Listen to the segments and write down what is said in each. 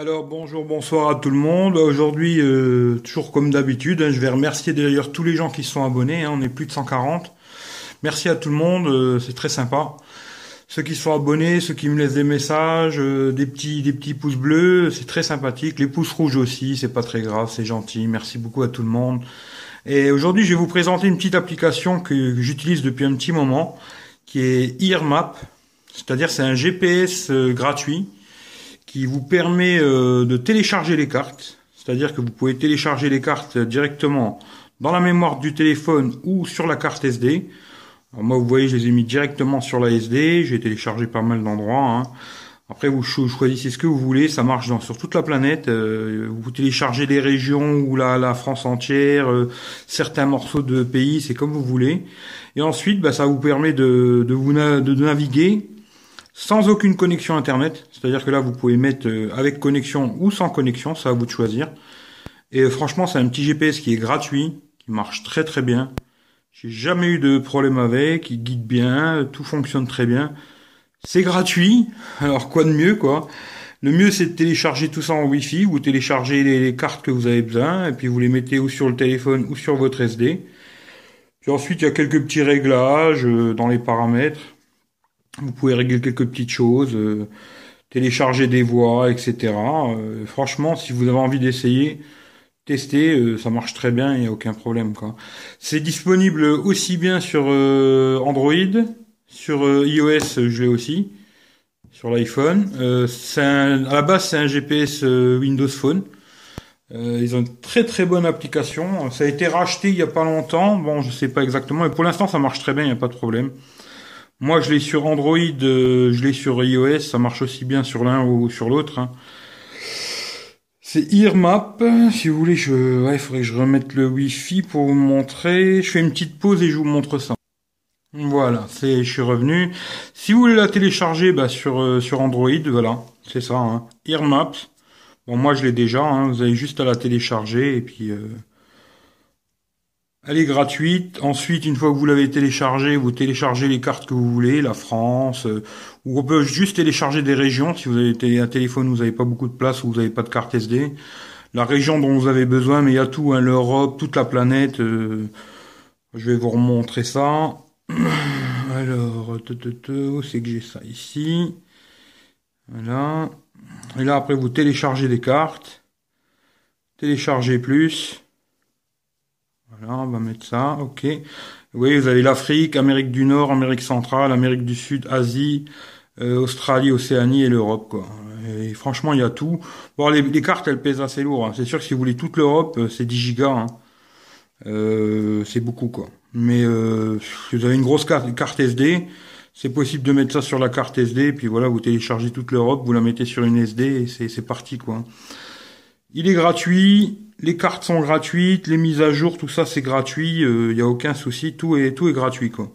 Alors bonjour, bonsoir à tout le monde. Aujourd'hui, euh, toujours comme d'habitude, hein, je vais remercier d'ailleurs tous les gens qui sont abonnés. Hein, on est plus de 140. Merci à tout le monde, euh, c'est très sympa. Ceux qui sont abonnés, ceux qui me laissent des messages, euh, des petits, des petits pouces bleus, c'est très sympathique. Les pouces rouges aussi, c'est pas très grave, c'est gentil. Merci beaucoup à tout le monde. Et aujourd'hui, je vais vous présenter une petite application que, j'utilise depuis un petit moment, qui est EarMap. C'est-à-dire, c'est un GPS gratuit qui vous permet euh, de télécharger les cartes. C'est-à-dire que vous pouvez télécharger les cartes directement dans la mémoire du téléphone ou sur la carte SD. Alors moi, vous voyez, je les ai mis directement sur la SD. J'ai téléchargé pas mal d'endroits. Hein. Après, vous choisissez ce que vous voulez. Ça marche dans, sur toute la planète. Euh, vous téléchargez des régions ou la, la France entière, euh, certains morceaux de pays, c'est comme vous voulez. Et ensuite, bah, ça vous permet de, de vous de naviguer sans aucune connexion internet. C'est-à-dire que là, vous pouvez mettre euh, avec connexion ou sans connexion, ça à vous de choisir. Et euh, franchement, c'est un petit GPS qui est gratuit, qui marche très très bien. J'ai jamais eu de problème avec, il guide bien, tout fonctionne très bien. C'est gratuit, alors quoi de mieux quoi? Le mieux c'est de télécharger tout ça en Wi-Fi, vous téléchargez les, cartes que vous avez besoin, et puis vous les mettez ou sur le téléphone ou sur votre SD. Puis ensuite il y a quelques petits réglages euh, dans les paramètres. Vous pouvez régler quelques petites choses, euh, télécharger des voix, etc. Euh, franchement, si vous avez envie d'essayer, tester, euh, ça marche très bien, il n'y a aucun problème. quoi. C'est disponible aussi bien sur Android, sur iOS, je l'ai aussi, sur l'iPhone. à la base, c'est un GPS Windows Phone. ils ont une très très bonne application. Ça a été racheté il y a pas longtemps. Bon, je sais pas exactement, mais pour l'instant, ça marche très bien, il n'y a pas de problème. Moi, je l'ai sur Android, euh, je l'ai sur iOS, ça marche aussi bien sur l'un ou sur l'autre. Hein. C'est EarMap. Si vous voulez, je, ouais, il faudrait que je remette le Wi-Fi pour vous montrer. Je fais une petite pause et je vous montre ça. Voilà, c'est, je suis revenu. Si vous voulez la télécharger, bah, sur euh, sur Android, voilà, c'est ça. Hein. EarMap. Bon, moi, je l'ai déjà. Hein. vous avez juste à la télécharger et puis. Euh, elle est gratuite. Ensuite, une fois que vous l'avez téléchargée, vous téléchargez les cartes que vous voulez, la France, euh, ou on peut juste télécharger des régions si vous avez un téléphone où vous n'avez pas beaucoup de place ou vous n'avez pas de carte SD. La région dont vous avez besoin, mais il y a tout, hein, l'Europe, toute la planète. Euh, je vais vous remontrer ça. Alors, où c'est que j'ai ça? Ici Voilà. Et là, après, vous téléchargez des cartes. Téléchargez plus. Voilà, on va mettre ça, ok. Oui, vous avez l'Afrique, Amérique du Nord, Amérique centrale, Amérique du Sud, Asie, euh, Australie, Océanie et l'Europe, quoi. Et franchement, il y a tout. Bon, les, cartes, elles pèsent assez lourd. Hein. C'est sûr que si vous voulez toute l'Europe, euh, c'est 10 gigas. Hein. Euh, c'est beaucoup, quoi. Mais si vous avez une grosse carte, carte SD, c'est possible de mettre ça sur la carte SD, puis voilà, vous téléchargez toute l'Europe, vous la mettez sur une SD, et c'est parti, quoi. Il est gratuit, les cartes sont gratuites, les mises à jour, tout ça c'est gratuit, il euh, n'y a aucun souci, tout est tout est gratuit quoi.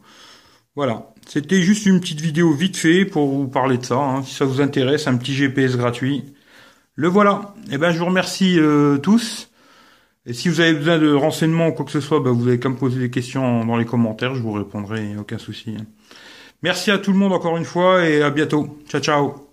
Voilà, c'était juste une petite vidéo vite fait pour vous parler de ça, hein. si ça vous intéresse, un petit GPS gratuit. Le voilà. Eh ben je vous remercie euh, tous. Et si vous avez besoin de renseignements ou quoi que ce soit, ben, vous avez qu'à me poser des questions dans les commentaires, je vous répondrai, aucun souci. Merci à tout le monde encore une fois et à bientôt. Ciao ciao.